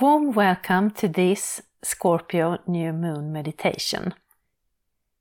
Warm welcome to this Scorpio new moon meditation.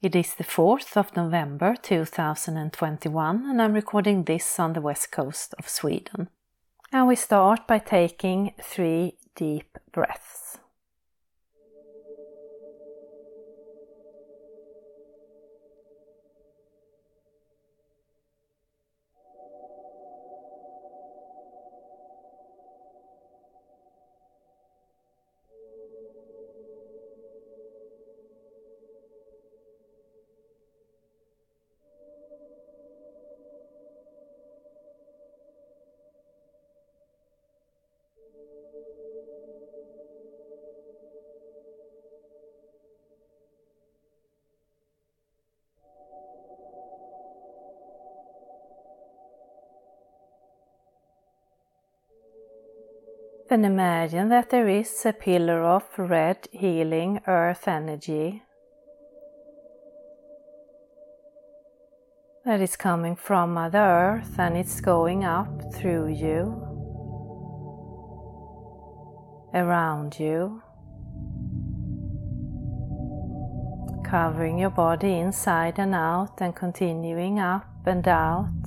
It is the 4th of November 2021 and I'm recording this on the west coast of Sweden. And we start by taking three deep breaths. Then imagine that there is a pillar of red healing earth energy that is coming from Mother Earth and it's going up through you, around you, covering your body inside and out and continuing up and out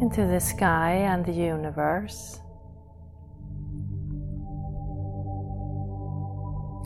into the sky and the universe.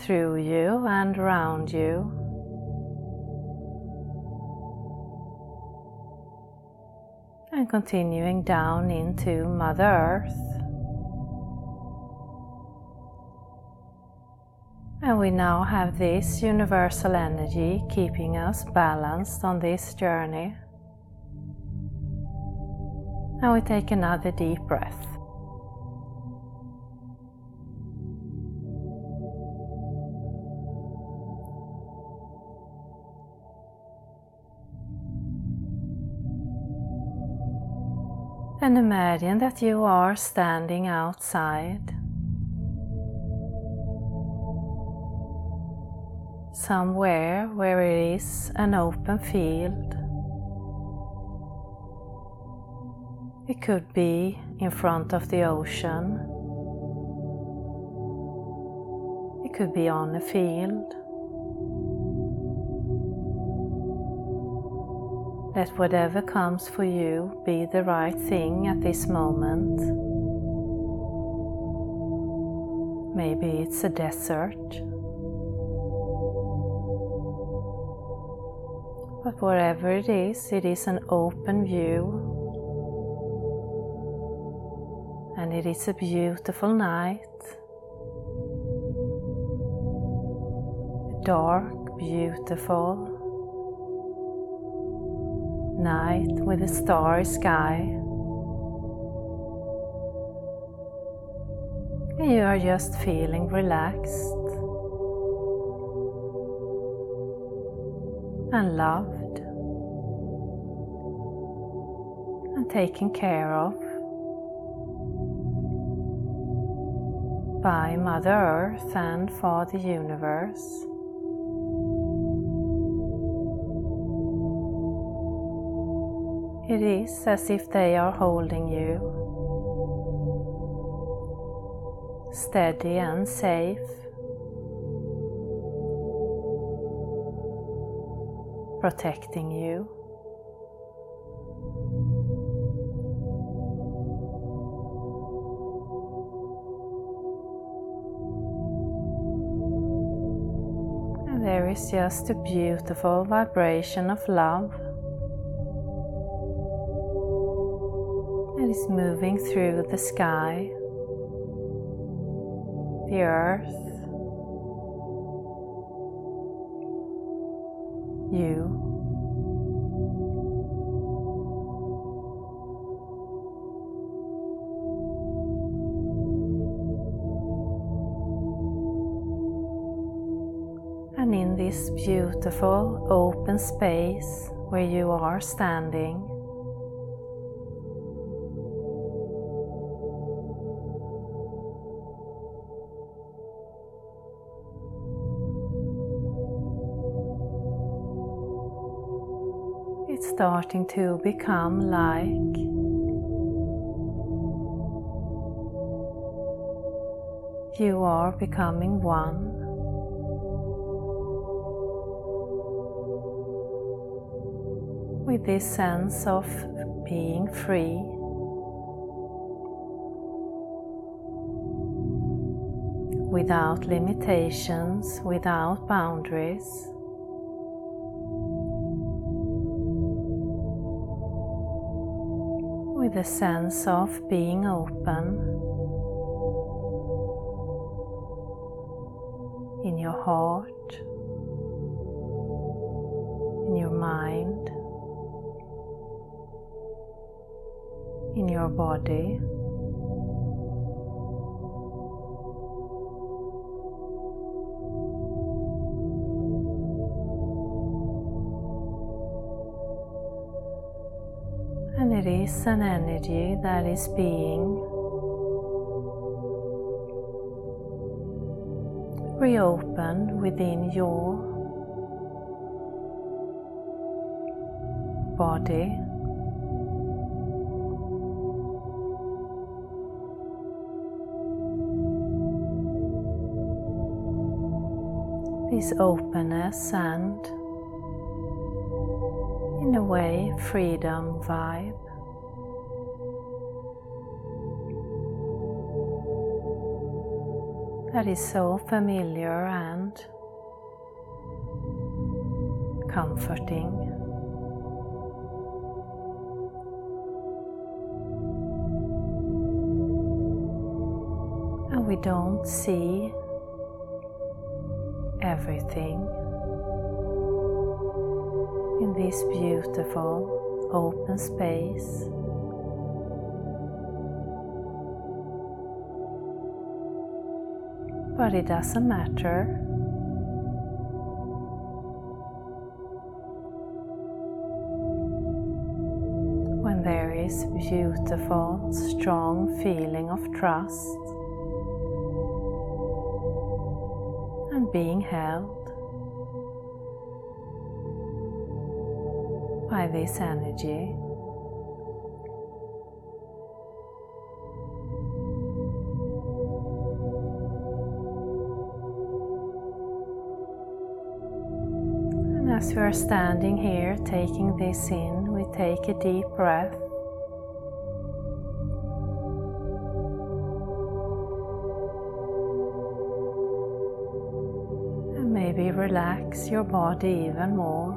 through you and around you. And continuing down into Mother Earth. And we now have this universal energy keeping us balanced on this journey. And we take another deep breath. And imagine that you are standing outside. Somewhere where it is an open field. It could be in front of the ocean. It could be on a field. Let whatever comes for you be the right thing at this moment. Maybe it's a desert. But wherever it is, it is an open view. And it is a beautiful night. Dark, beautiful night with a starry sky. And you are just feeling relaxed and loved and taken care of by Mother Earth and Father Universe. It is as if they are holding you steady and safe. Protecting you. There is just a beautiful vibration of love. is moving through the sky, the earth, you. And in this beautiful open space where you are standing, starting to become like you are becoming one. with this sense of being free. Without limitations, without boundaries. With sense of being open in your heart, in your mind. in your body. It is an energy that is being reopened within your body. this openness and, in a way, freedom vibe. That is so familiar and comforting. And we don't see everything in this beautiful open space. But it doesn't matter. When there is beautiful, strong feeling of trust and being held by this energy. As we are standing here taking this in, we take a deep breath. And Maybe relax your body even more.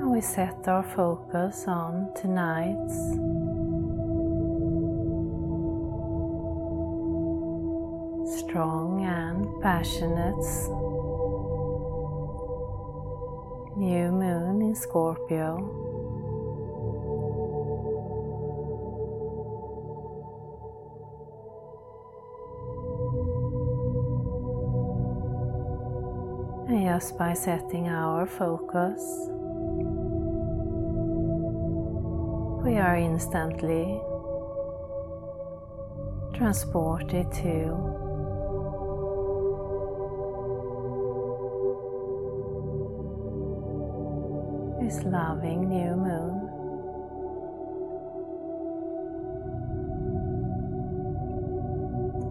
And we set our focus on tonight's strong and passionate new moon in Scorpio. And just by setting our focus, we are instantly transported to this loving new moon.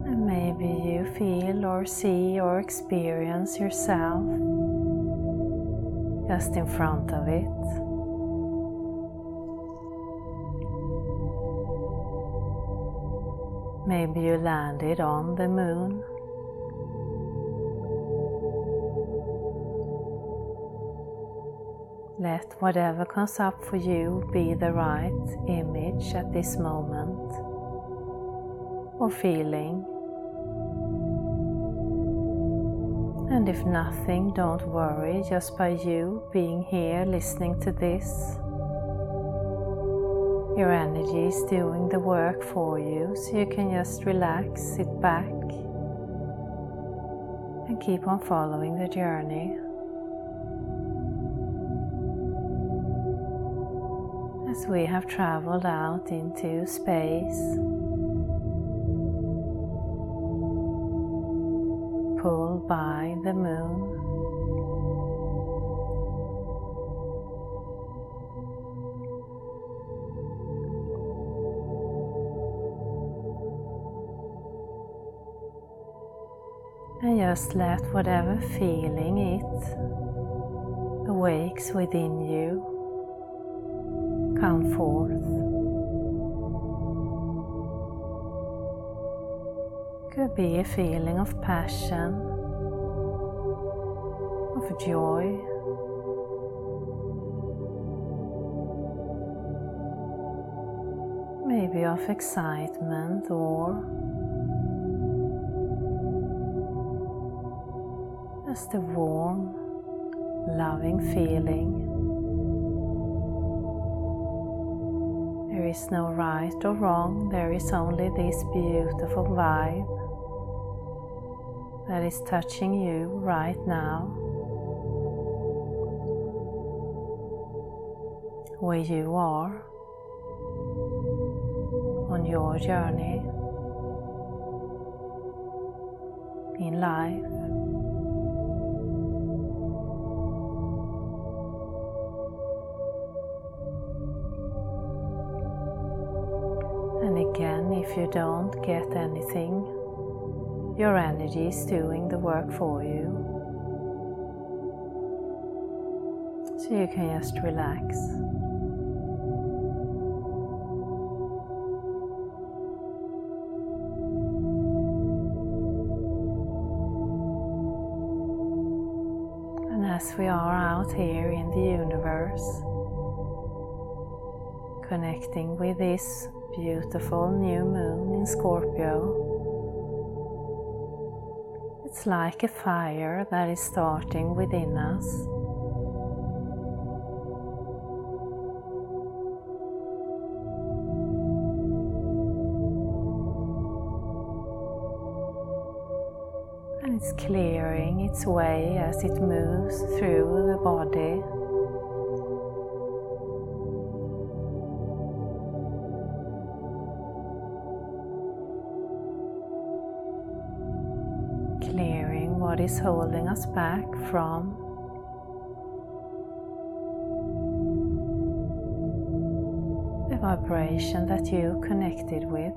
And maybe you feel or see or experience yourself just in front of it. Maybe you landed on the moon. Let whatever comes up for you be the right image at this moment or feeling. And if nothing, don't worry, just by you being here listening to this, Your energy is doing the work for you, so you can just relax, sit back, and keep on following the journey. We have traveled out into space, pulled by the moon. And just let whatever feeling it awakes within you come forth. Could be a feeling of passion, of joy. Maybe of excitement or just a warm, loving feeling. There is no right or wrong, there is only this beautiful vibe that is touching you right now. Where you are on your journey in life. If you don't get anything, your energy is doing the work for you. So you can just relax. And as we are out here in the universe, connecting with this beautiful new moon in Scorpio. It's like a fire that is starting within us. And it's clearing its way as it moves through the body is holding us back from the vibration that you connected with.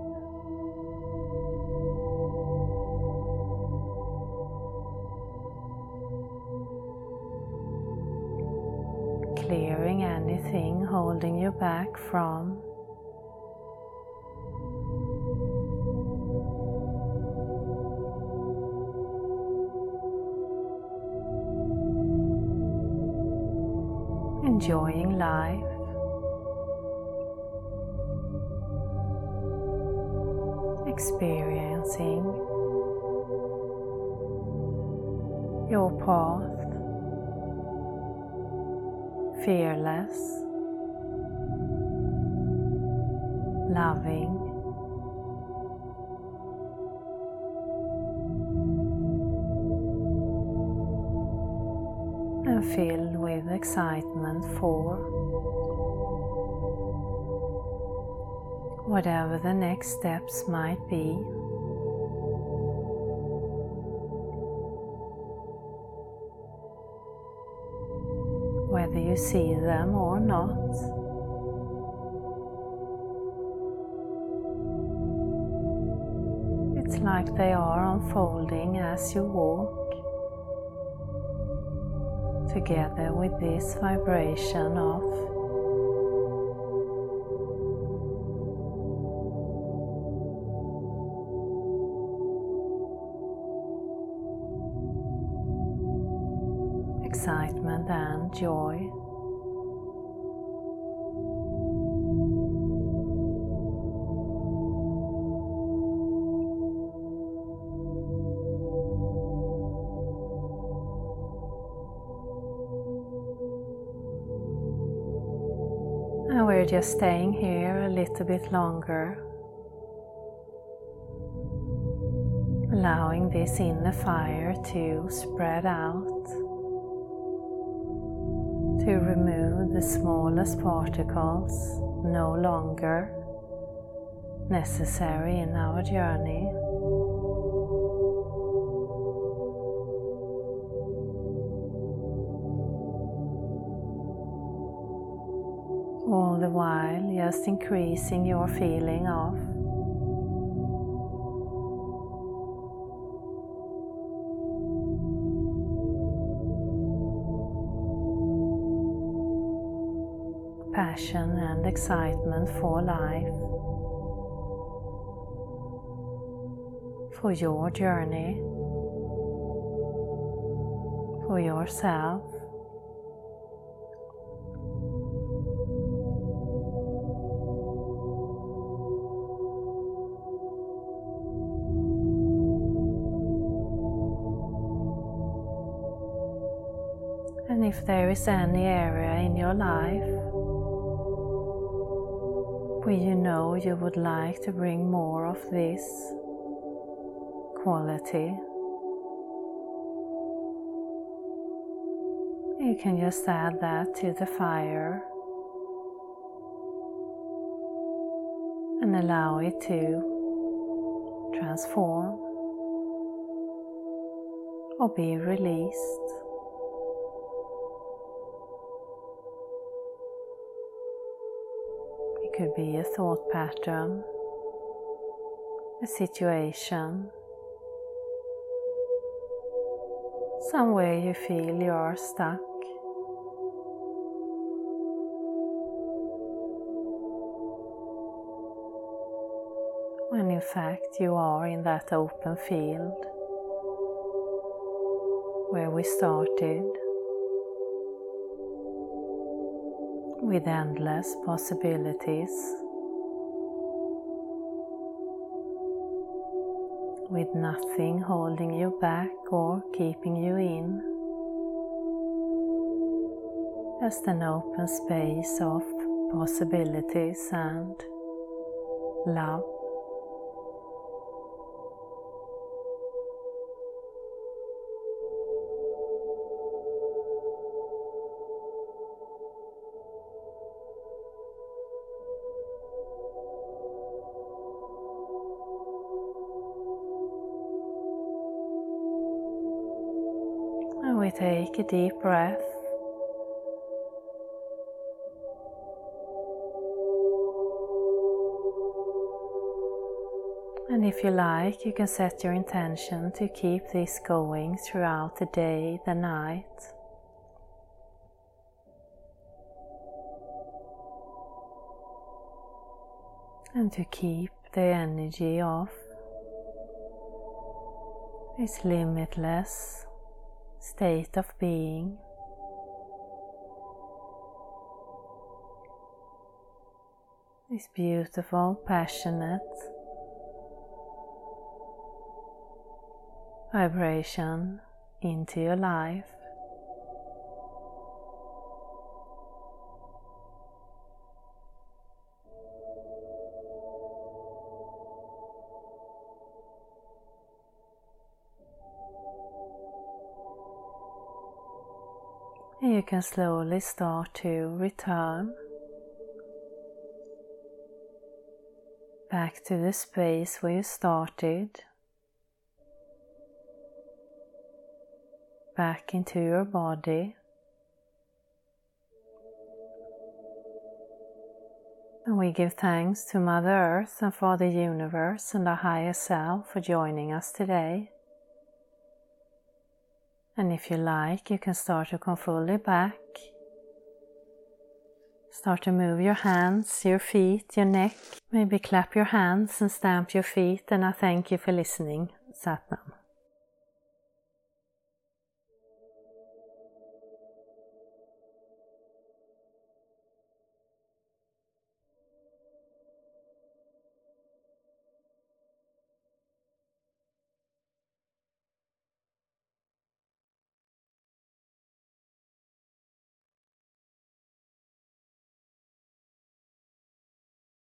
Clearing anything holding you back from life. Experiencing your path, fearless, loving, and filled with excitement for whatever the next steps might be. Whether you see them or not. It's like they are unfolding as you walk together with this vibration of excitement and joy. Just staying here a little bit longer, allowing this inner fire to spread out, to remove the smallest particles no longer necessary in our journey. All the while just increasing your feeling of passion and excitement for life, for your journey, for yourself. There is any area in your life where you know you would like to bring more of this quality, you can just add that to the fire and allow it to transform or be released. Could be a thought pattern, a situation, somewhere you feel you are stuck. When in fact you are in that open field where we started. With endless possibilities, with nothing holding you back or keeping you in, just an open space of possibilities and love. Take a deep breath. And if you like, you can set your intention to keep this going throughout the day, the night. And to keep the energy of this limitless state of being. This beautiful, passionate vibration into your life. You can slowly start to return back to the space where you started, back into your body. And we give thanks to Mother Earth and for the universe and our higher self for joining us today. And if you like, you can start to come fully back. Start to move your hands, your feet, your neck. Maybe clap your hands and stamp your feet. And I thank you for listening. Satnam.